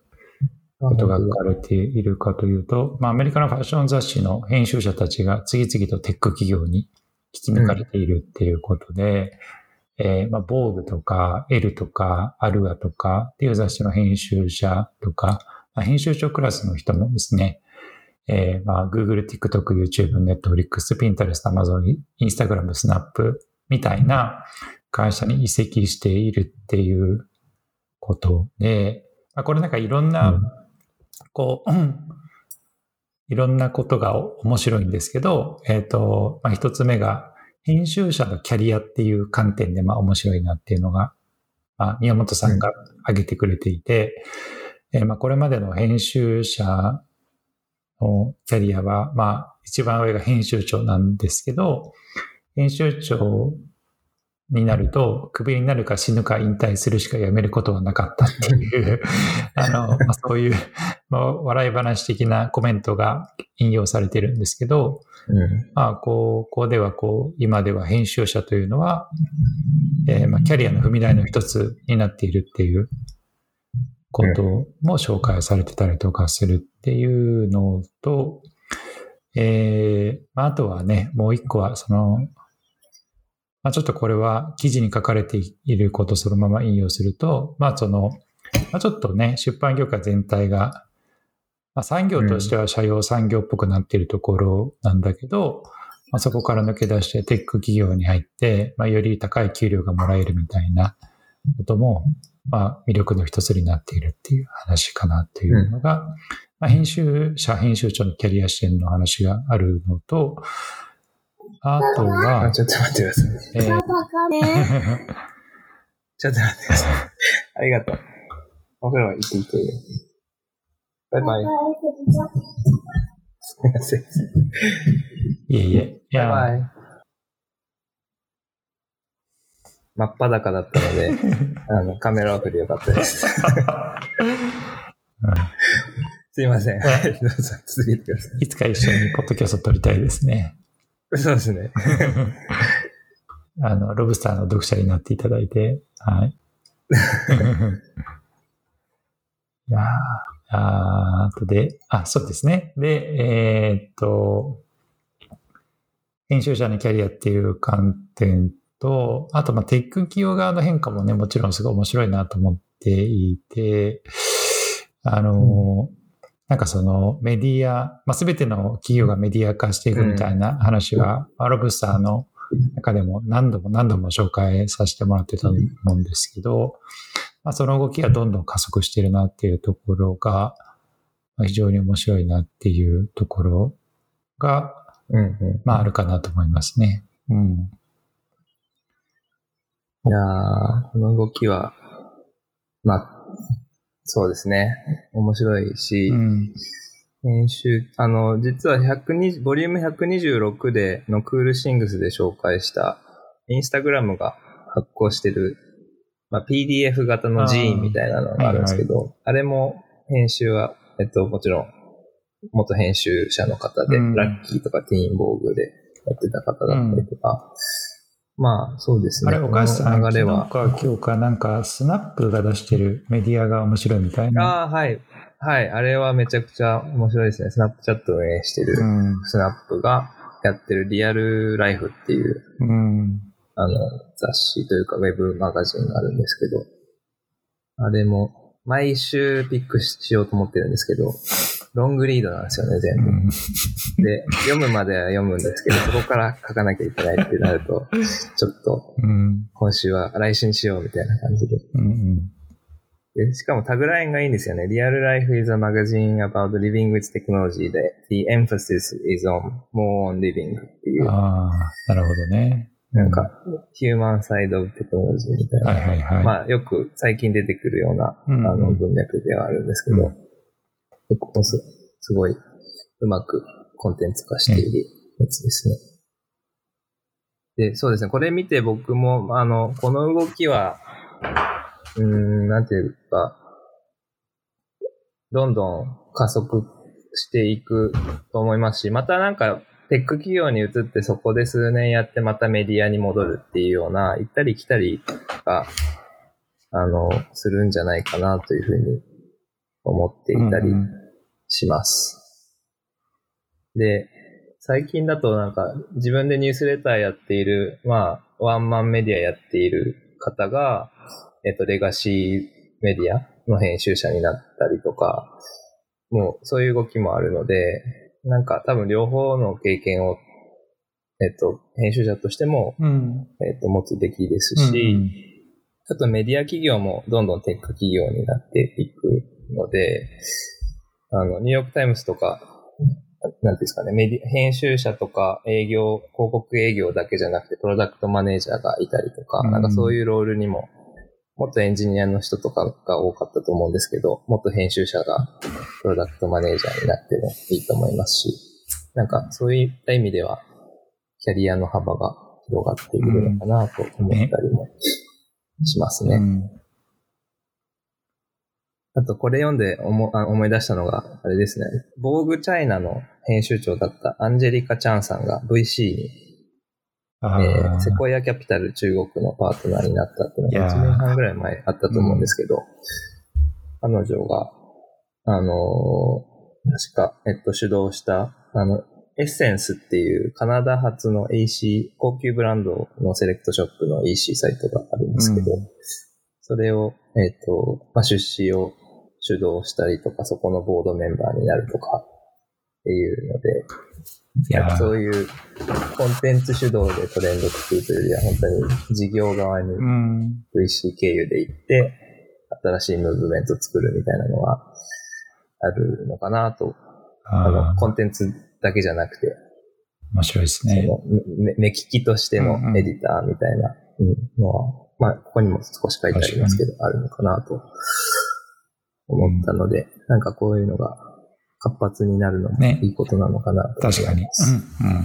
ことが書かれているかというと、まあ、アメリカのファッション雑誌の編集者たちが次々とテック企業に引き抜かれているっていうことで、えーまあ、ボーグとか、エルとか、アルアとかっていう雑誌の編集者とか、まあ、編集長クラスの人もですね、えーまあ、Google、TikTok、YouTube、Netflix、Pinterest、Amazon、Instagram、Snap みたいな会社に移籍しているっていうことで、まあ、これなんかいろんな、こう、いろんなことが面白いんですけど、えっ、と、まあ、一つ目が、編集者のキャリアっていう観点で、まあ、面白いなっていうのが、まあ、宮本さんが挙げてくれていて、えーまあ、これまでの編集者のキャリアは、まあ、一番上が編集長なんですけど、編集長になると、クビになるか死ぬか引退するしかやめることはなかったっていう、[LAUGHS] あの、まあ、そういう、まあ、笑い話的なコメントが引用されてるんですけど、うん。まあ、こう、こうではこう、今では編集者というのは、えーまあ、キャリアの踏み台の一つになっているっていうことも紹介されてたりとかするっていうのと、えーまあ、あとはね、もう一個は、その、まあ、ちょっとこれは記事に書かれていることをそのまま引用すると、まあ、その、まあ、ちょっとね、出版業界全体が、まあ、産業としては社用産業っぽくなっているところなんだけど、まあ、そこから抜け出してテック企業に入って、まあ、より高い給料がもらえるみたいなことも、まあ、魅力の一つになっているっていう話かなっていうのが、まあ、編集者、編集長のキャリア視点の話があるのと、あとはあ、、ちょっと待ってください。えーちょっと待ってください。ありがとう。お風呂行ってきて。バイバイ。すみません。いえいえ、いや、バイバイ。真っ裸だったので、[LAUGHS] あの、カメラオフでよかったです。すいません。はいどうぞ続けてくださいつか一緒にポッドキャスト撮りたいですね。い。そうですね。あの、ロブスターの読者になっていただいて、はい。[LAUGHS] いやーあとで、あ、そうですね。で、えーっと、編集者のキャリアっていう観点と、あと、まあ、テック企業側の変化もね、もちろんすごい面白いなと思っていて、あの、なんかそのメディア、まあ、全ての企業がメディア化していくみたいな話が、アロブスターの中でも何度も何度も紹介させてもらってたと思うんですけど、まあ、その動きがどんどん加速しているなっていうところが、まあ非常に面白いなっていうところが、うんうまああるかなと思いますね。うん。ん。いやーこの動きは、まあ、そうですね。面白いし、うん。編集、あの、実は120、ボリューム126でのクールシングスで紹介した、インスタグラムが発行してる、まあ、PDF 型の寺院みたいなのがあるんですけど、あれも編集は、えっと、もちろん、元編集者の方で、うんラッキーとかティーンボーグでやってた方だったりとか、まあ、そうですね。あれ、お母さん、流れは。昨日か今日かなんか、スナップが出してるメディアが面白いみたいな。ああ、はい。はい。あれはめちゃくちゃ面白いですね。スナップチャットを運営してる、うん。スナップがやってるリアルライフっていう、うん。あの、雑誌というかウェブマガジンがあるんですけど、あれも毎週ピックしようと思ってるんですけど、ロングリードなんですよね、う全部。んで、読むまでは読むんですけど、[LAUGHS] そこから書かなきゃいけないってなると、ちょっとうん。今週は来週にしようみたいな感じで。うん。でしかもタグラインがいいんですよね。Real Life is a magazine about living with technology で、The emphasis is on more on living っていう、ああ、なるほどね。なんか、ヒューマンサイドテクノロジーみたいな。はいはいはい。まあ、よく最近出てくるような、うんあの文脈ではあるんですけど、うんここすすごいうまくコンテンツ化しているやつですね。で、そうですね。これ見て僕も、あの、この動きは、うーん、なんていうか、どんどん加速していくと思いますし、またなんか、テック企業に移ってそこで数年やってまたメディアに戻るっていうような、行ったり来たりが、あの、するんじゃないかなというふうに思っていたりうんします。で、最近だとなんか自分でニュースレターやっている、まあ、ワンマンメディアやっている方が、えっと、レガシーメディアの編集者になったりとか、もうそういう動きもあるので、なんか多分両方の経験を、えっと、編集者としても、うん。えっと、持つべきですうんし、あとメディア企業もどんどんテック企業になっていくので、あの、ニューヨークタイムズとか、なんていうんですかね、メディ編集者とか営業、広告営業だけじゃなくて、プロダクトマネージャーがいたりとか、うんなんかそういうロールにも、もっとエンジニアの人とかが多かったと思うんですけど、もっと編集者がプロダクトマネージャーになってもいいと思いますし、なんかそういった意味では、キャリアの幅が広がっているのかなと思ったりもしますね。うんあと、これ読んで思あ思い出したのが、あれですね。ボーグチャイナの編集長だったアンジェリカ・チャンさんが VC に、あえーーセコイアキャピタル中国のパートナーになったっていうのが1年半ぐらい前あったと思うんですけど、彼女が、あのー確か、えっと、主導した、あの、エッセンスっていうカナダ発の AC、高級ブランドのセレクトショップの EC サイトがあるんですけど、うん。それを、えっ、と、まあ、出資を主導したりとか、そこのボードメンバーになるとかっていうので、いやーそういうコンテンツ主導でトレンド作るというよりは、本当に事業側にうん。VC 経由で行って、新しいムーブメントを作るみたいなのはあるのかなと。ああの、あ、コンテンツだけじゃなくて、面白いですそね。の目目利きとしてのエディターみたいなうんのは、まあ、ここにも少し書いてありますけど、あるのかなと思ったので、なんかこういうのが活発になるのもねいいことなのかなと思います。確かに。うん。うん。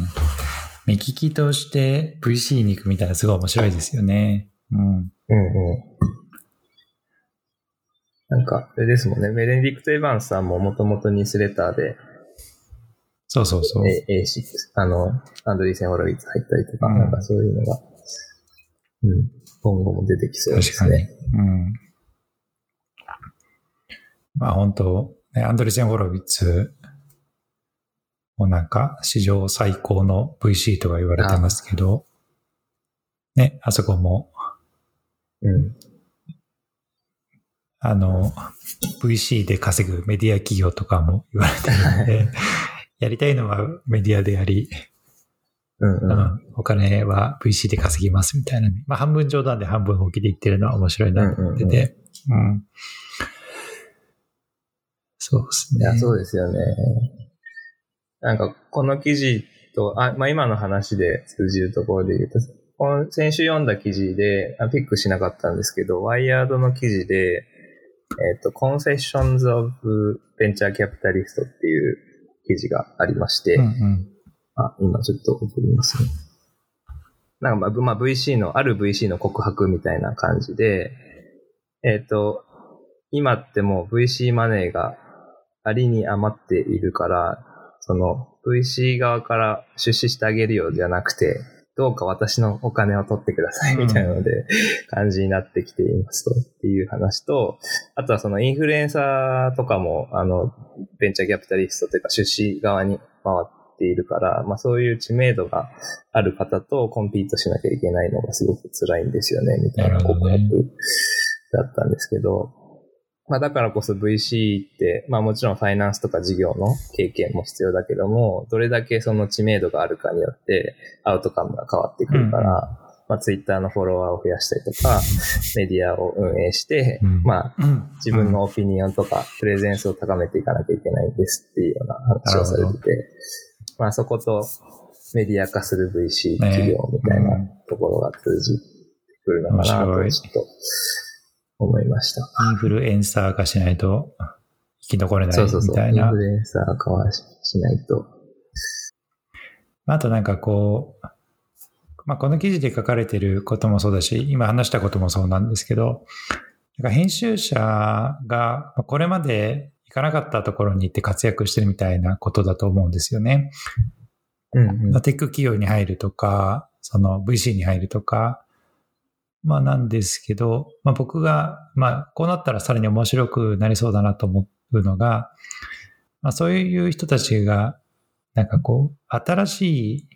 目利きとして VC に行くみたいなすごい面白いですよね。うん。うんうん。なんか、あれですもんね。メレンディクト・エヴァンスさんももともとニュースレターで、そうそうそう。A- A6、あの、アンドリーセン・ホロウィッツ入ったりとか、うんなんかそういうのが、うん、今後も出てきそうで確かに。すね。うん。まあ本当、ね、アンドレセン・ホロビッツもなんか史上最高の VC とか言われてますけど、ね、あそこも、うん。あの、VC で稼ぐメディア企業とかも言われてるので、[LAUGHS] やりたいのはメディアであり、うんうん。うん、お金は VC で稼ぎますみたいなね。まあ半分冗談で半分本気で言ってるのは面白いなと思ってて。うんそうですね。いや、そうですよね。なんか、この記事と、あ、まあ、今の話で通じるところで言うと、この先週読んだ記事で、あピックしなかったんですけど、ワイヤードの記事で、えっ、と、Concessions of Venture Capitalist っていう記事がありまして、うんうん。あ、今ちょっと送りますね。なんかまあ、ぶまあ、VC の、ある VC の告白みたいな感じで、えっ、と、今ってもう VC マネーがありに余っているから、その VC 側から出資してあげるよじゃなくて、どうか私のお金を取ってくださいみたいなので、感じになってきていますとっていう話と、あとはそのインフルエンサーとかも、あの、ベンチャーキャピタリストというか出資側に回っているから、まあそういう知名度がある方とコンピートしなきゃいけないのがすごく辛いんですよね、みたいな告白だったんですけど、まあだからこそ VC って、まあもちろんファイナンスとか事業の経験も必要だけども、どれだけその知名度があるかによってアウトカムが変わってくるから、うんまあツイッターのフォロワーを増やしたりとか、[LAUGHS] メディアを運営して、うん。まあうん。自分のオピニオンとかプレゼンスを高めていかなきゃいけないんですっていうような話をされてて、まあそことメディア化する VC 企業みたいなところが通じてくるのかなとちょっと思いました。インフルエンサー化しないと生き残れないそうそうそう。みたいなインフ。ルエンサー化はししないと。あとなんかこう、まあ、この記事で書かれてることもそうだし、今話したこともそうなんですけど、なんか編集者がまあこれまで行かなかったところに行って活躍してるみたいなことだと思うんですよね。うんうんまあテック企業に入るとか、その VC に入るとか、まあなんですけど、まあ僕が、まあこうなったらさらに面白くなりそうだなと思うのが、まあそういう人たちが、なんかこう、新しい、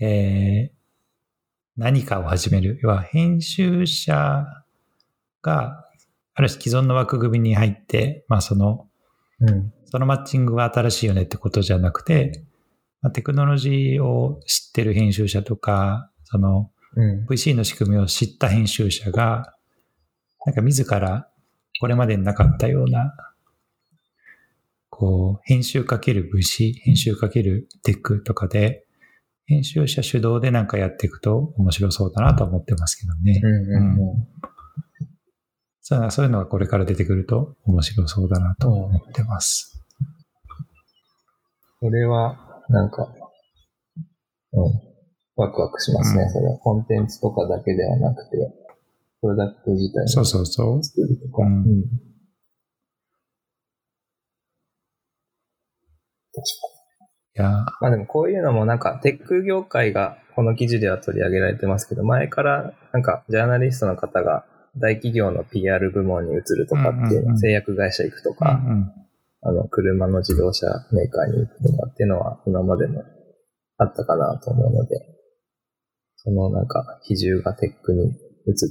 えー何かを始める。要は編集者が、ある種既存の枠組みに入って、まあその、うんそのマッチングは新しいよねってことじゃなくて、まあテクノロジーを知ってる編集者とか、そのうん VC の仕組みを知った編集者が、なんか自らこれまでになかったような、こう、編集かける VC、編集かけるテックとかで、編集者主導でなんかやっていくと面白そうだなと思ってますけどね。うんうんうんそういうのそういうのがこれから出てくると面白そうだなと思ってます。これは、なんか、うん、ワクワクしますね。うん。そのコンテンツとかだけではなくて、プロダクト自体そうのそうそう。作るとか。うん。うん。いや、まあでもこういうのもなんかテック業界がこの記事では取り上げられてますけど、前からなんかジャーナリストの方が大企業の PR 部門に移るとかっていううんうんうん。製薬会社行くとうんか、うん。あの、車の自動車メーカーに行くとかっていうのは今までもあったかなと思うので、そのなんか比重がテックに移っ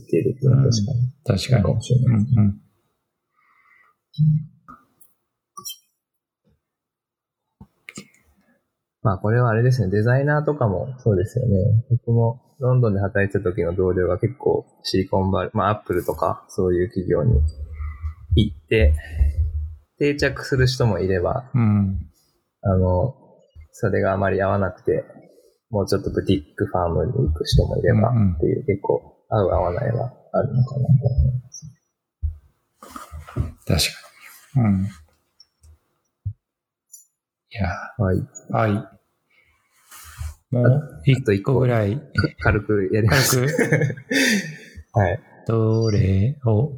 ているっていうのは確かに確かに。かもしれない。うんうんまあこれはあれですね、デザイナーとかもそうですよね。僕もロンドンで働いてた時の同僚が結構シリコンバレー、まあアップルとかそういう企業に行って、定着する人もいれば、うん。あの、それがあまり合わなくて、もうちょっとブティックファームに行く人もいればうんうんっていう結構合う合わないはあるのかなと思います。確かに。うん。いや、はい。はい。もう一個ぐらい、く軽くやります。軽はい。どれを、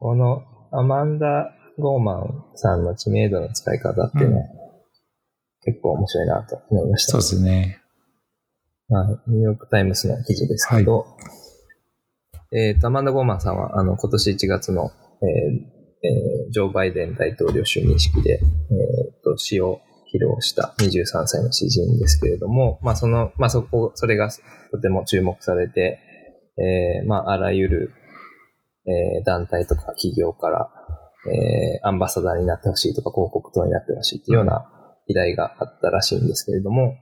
このアマンダ・ゴーマンさんの知名度の使い方っていうのは、結構面白いなと思いました。そうですね。はい。ニューヨークタイムズの記事ですけど、えっ、と、アマンダ・ゴーマンさんは、あの、今年1月の、えーえージョー・バイデン大統領就任式で、えっ、と、詩を披露した23歳の詩人ですけれども、まあ、その、まあ、そこ、それがとても注目されて、えーまあ、あらゆる、えー団体とか企業から、えーアンバサダーになってほしいとか、広告塔になってほしいっていうような依頼があったらしいんですけれども、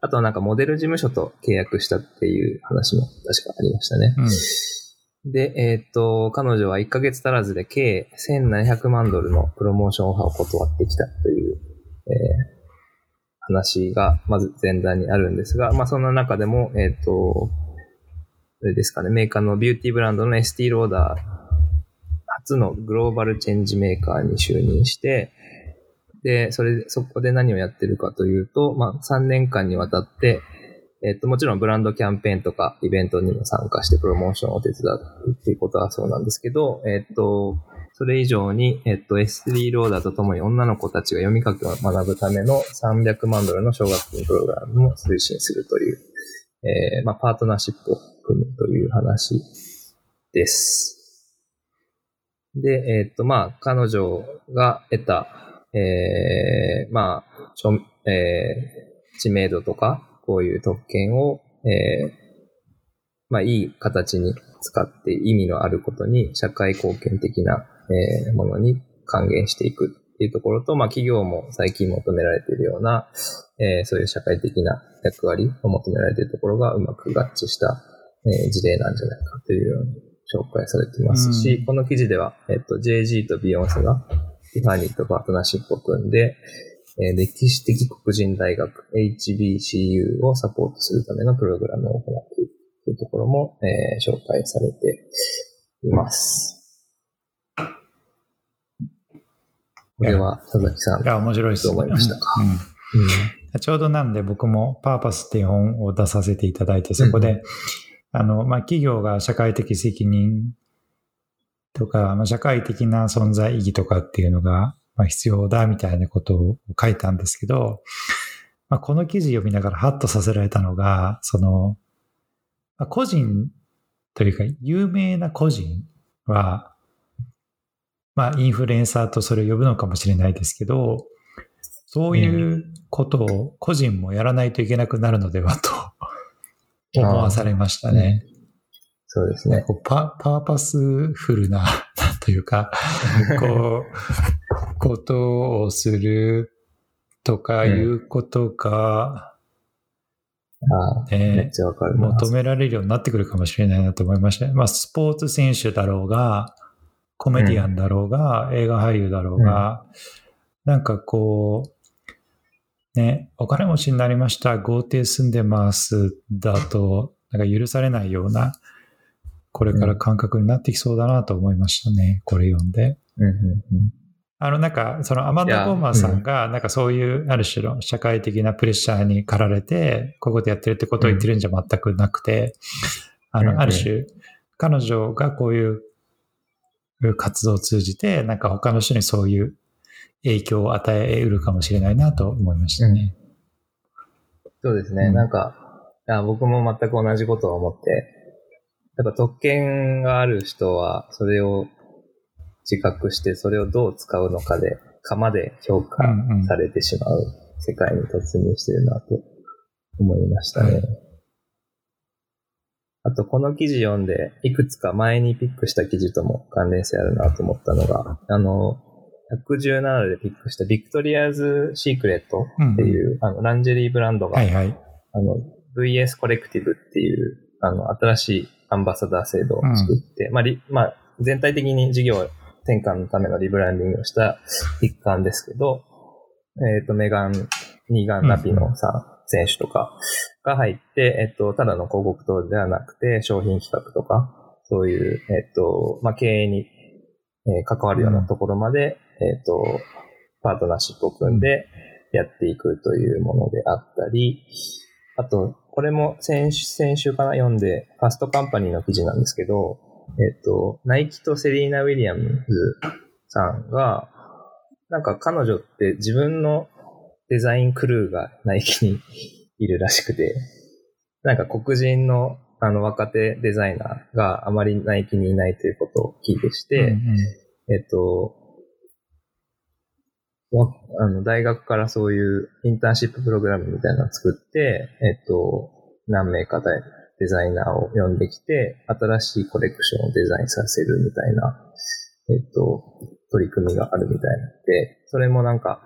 あとはなんかモデル事務所と契約したっていう話も確かありましたね。うん。で、えーっと、彼女は1ヶ月足らずで計1700万ドルのプロモーションオファーを断ってきたという、えー話がまず前段にあるんですが、まあそんな中でも、えーっと、あれですかね、メーカーのビューティーブランドのエスティローダー初のグローバルチェンジメーカーに就任して、で、それ、そこで何をやってるかというと、まあ3年間にわたって、えっと、もちろんブランドキャンペーンとかイベントにも参加してプロモーションを手伝うっていうことはそうなんですけど、えっと、それ以上に、えっと、S3 ローダーとともに女の子たちが読み書きを学ぶための300万ドルの奨学金プログラムも推進するという、えーまあ、パートナーシップを組むという話です。で、えっと、まあ、彼女が得た、えーまあ、ちょえー知名度とか、こういう特権を、えーまあ、いい形に使って意味のあることに、社会貢献的な、えーものに還元していくっていうところと、まあ、企業も最近求められているような、えーそういう社会的な役割を求められているところがうまく合致した、えー事例なんじゃないかというように紹介されていますし、うん。この記事では、えっと、JG とビヨンセがティファニーとパートナーシップを組んで、えー歴史的黒人大学 HBCU をサポートするためのプログラムを行っているというところも、えー紹介されています。これは佐々木さんい。や、面白いですどう思いましたか？うん。うん。ちょうどなんで僕もパーパスっていう本を出させていただいて、そこで、あの、まあ、企業が社会的責任とか、まあ、社会的な存在意義とかっていうのが、まあ、必要だみたいなことを書いたんですけど、まあ、この記事読みながらハッとさせられたのが、その、まあ、個人というか、有名な個人は、まあ、インフルエンサーとそれを呼ぶのかもしれないですけど、そういうことを個人もやらないといけなくなるのではと思わされましたね。そうですね。こうパパーパスフルな、[LAUGHS] なんというか、[LAUGHS] こう、ことをするとかいうことが、ああ、めっね、ちゃわかります。求められるようになってくるかもしれないなと思いましたね。まあ、スポーツ選手だろうが、コメディアンだろうが、映画俳優だろうが、なんかこう、ね、お金持ちになりました、豪邸住んでます、だと、なんか許されないような、これから感覚になってきそうだなと思いましたね、これ読んで。うんうんうんあの、なんか、そのアマンダ・ゴーマンさんが、なんかそういう、ある種の社会的なプレッシャーに駆られて、こういうことやってるってことを言ってるんじゃ全くなくて、あの、うんうんある種、彼女がこういう活動を通じて、なんか他の人にそういう影響を与えうるかもしれないなと思いましたね。そうですね。うんなんか、あ僕も全く同じことを思って、やっぱ特権がある人は、それを自覚して、それをどう使うのかで、かまで評価うんうんされてしまう世界に突入してるなと思いましたね。はいあと、この記事読んで、いくつか前にピックした記事とも関連性あるなと思ったのが、あの、117でピックしたビクトリアズ・シークレットっていう、あのランジェリーブランドが、はいはい。あの、VS コレクティブっていう、あの、新しいアンバサダー制度を作って、まあ、りまあ、全体的に事業転換のためのリブランディングをした一環ですけど、えっ、と、メガン、ニーガン・ラピノさん、選手とかが入って、えっ、と、ただの広告等ではなくて、商品企画とか、そういう、えっ、と、まあ、経営に、えー関わるようなところまで、えっ、と、パートナーシップを組んでやっていくというものであったり、あと、これも先週、先週かな読んで、ファストカンパニーの記事なんですけど、えっと、ナイキとセリーナ・ウィリアムズさんが、なんか彼女って自分のデザインクルーがナイキにいるらしくて、なんか黒人のあの若手デザイナーがあまりナイキにいないということを聞いてして、うんうん。えっと、わあの大学からそういうインターンシッププログラムみたいなのを作って、えっと、何名かでデザイナーを呼んできて、新しいコレクションをデザインさせるみたいな、えっと、取り組みがあるみたいなので、それもなんか、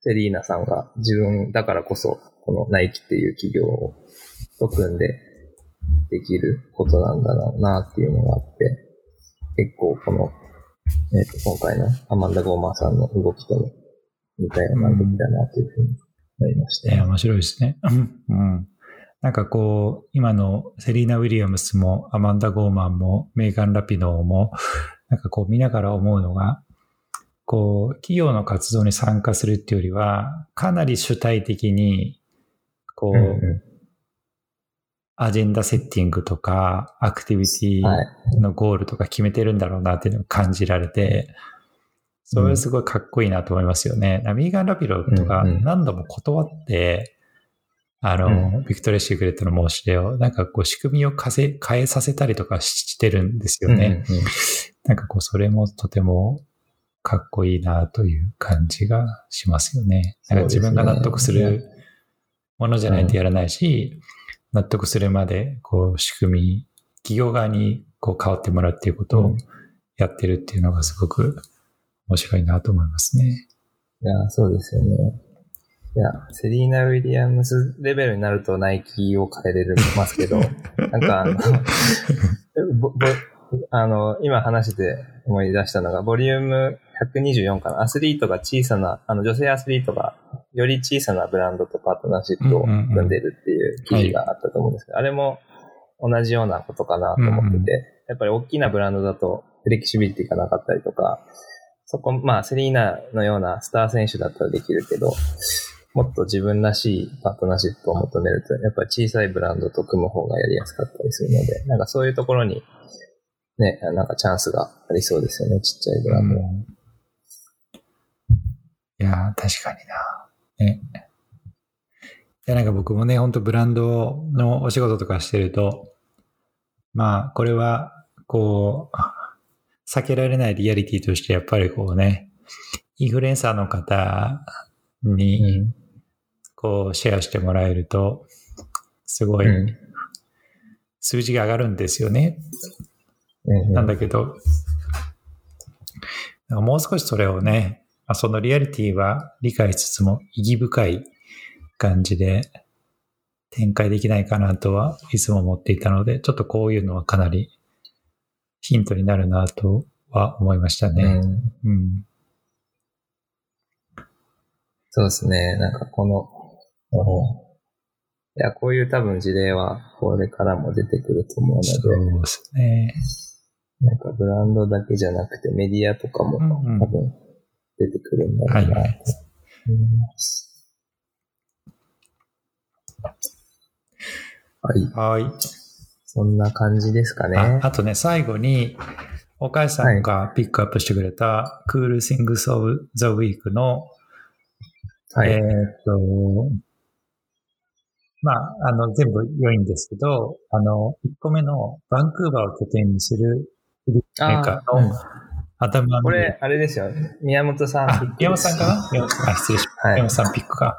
セリーナさんが自分だからこそ、このナイキっていう企業をと組んでできることなんだろうなっていうのがあって、結構この、えっ、と、今回のアマンダ・ゴーマーさんの動きとも似たような動きだなというふうになりました。えー面白いですね。うん。なんかこう、今のセリーナ・ウィリアムスもアマンダ・ゴーマンもメーガン・ラピノーも、なんかこう見ながら思うのが、こう、企業の活動に参加するっていうよりは、かなり主体的に、こう、うんうアジェンダセッティングとか、アクティビティ。のゴールとか決めてるんだろうなっていうのを感じられて、それすごいかっこいいなと思いますよね。ミーガン・ラピロとかうんうん何度も断って、あの、うビクトリア・シークレットの申し出を、なんかこう仕組みをかせ変えさせたりとかしてるんですよね。うんうんうんなんかこうそれもとてもかっこいいなという感じがしますよね。なんか自分が納得するものじゃないとやらないし、納得するまでこう仕組み、企業側にこう変わってもらうっていうことをやってるっていうのがすごく面白いなと思いますね。いや、そうですよね。いや、セリーナ・ウィリアムスレベルになるとナイキを変えれるますけど、[LAUGHS] なんかあの、ぼぼあの、今話して思い出したのが、ボリューム124かな。アスリートが小さな、あの女性アスリートがより小さなブランドとパートナーシップを組んでるっていう記事があったと思うんですけど、あれも同じようなことかなと思ってて、うんうんやっぱり大きなブランドだとフレキシビリティがなかったりとか、そこ、まあ、セリーナのようなスター選手だったらできるけど、もっと自分らしいパートナーシップを求めると、やっぱり小さいブランドと組む方がやりやすかったりするので、なんかそういうところに、ね、なんかチャンスがありそうですよね、ちっちゃいブランドは。いや、確かにな。ね。いや、なんか僕もね、本当ブランドのお仕事とかしてると、まあ、これは、こう、避けられないリアリティとして、やっぱりこうね、インフルエンサーの方に、こう、シェアしてもらえると、すごいうん数字が上がるんですよね。うんなんだけど、もう少しそれをね、まあ、そのリアリティは理解しつつも意義深い感じで展開できないかなとはいつも思っていたので、ちょっとこういうのはかなりヒントになるなとは思いましたね。うんうん。そうですね。なんかこの、うんいや、こういう多分事例はこれからも出てくると思うそうので、ですね。なんかブランドだけじゃなくてメディアとかも多分出てくるんだろうなと思はいいます。はい。はい。そんな感じですかね。ああとね、最後に、岡井さんがピックアップしてくれた、クールシングスオブザウィークのはい。えーっと、まあ、あの、全部良いんですけど、あの、1個目のバンクーバーを拠点にするメーカーあーうんのこれ、あれですよ。宮本さん宮本さんかな？宮本さん、あ、失礼しました。はい宮本さんピックか。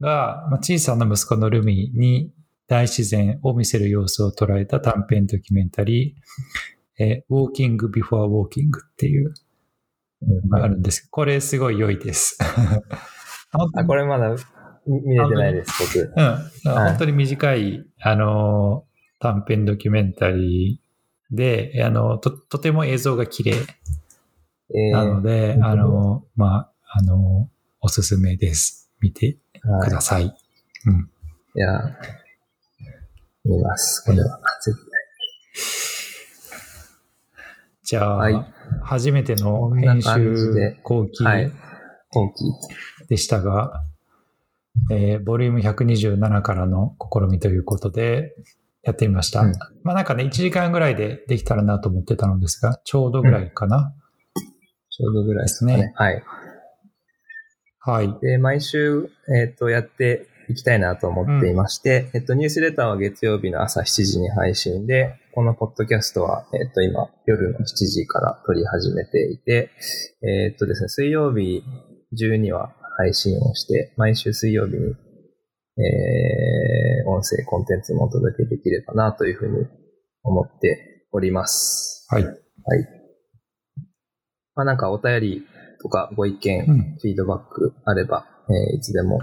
が、まあ、小さな息子のルミに大自然を見せる様子を捉えた短編ドキュメンタリー、えー、Walking Before Walking っていうのがあるんですこれすごい良いです。[LAUGHS] あ、にこれまだ見見れてないです、僕。うん。はい本当に短い、あの、短編ドキュメンタリーで、あの、と、とても映像が綺麗えーなので、うんあの、まあ、あの、おすすめです。見てくはいださい。うん。いや、見ます、これは。絶じゃあ、はい初めての編集で後期。でしたが、えーボリューム127からの試みということで、やってみました。うんまあなんかね、1時間ぐらいでできたらなと思ってたのですが、ちょうどぐらいかな。ちょうどぐらいですかね。ですねはい。はい。で、毎週、えっ、と、やっていきたいなと思っていまして、えっと、ニュースレターは月曜日の朝7時に配信で、このポッドキャストは、えっと、今、夜の7時から撮り始めていて、えっとですね、水曜日中には配信をして、毎週水曜日に、えー、音声コンテンツもお届けできればなというふうに思っております。はい。はい。まあなんかお便りとかご意見、うん。フィードバックあれば、えーいつでも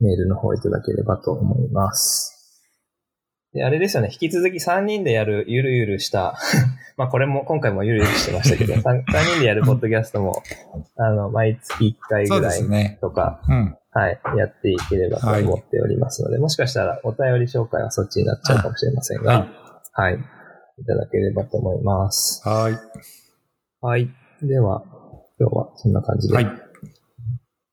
メールの方いただければと思います。で、あれですよね、引き続き3人でやるゆるゆるした、[LAUGHS] まあこれも今回もゆるゆるしてましたけど、[LAUGHS] 3, 人でやるポッドキャストも、あの、毎月1回ぐらい。とか、うん。はい、やっていければと思っておりますので、もしかしたらお便り紹介はそっちになっちゃうかもしれませんが、ははい、いただければと思います。はい。はい。では、今日はそんな感じで。はい。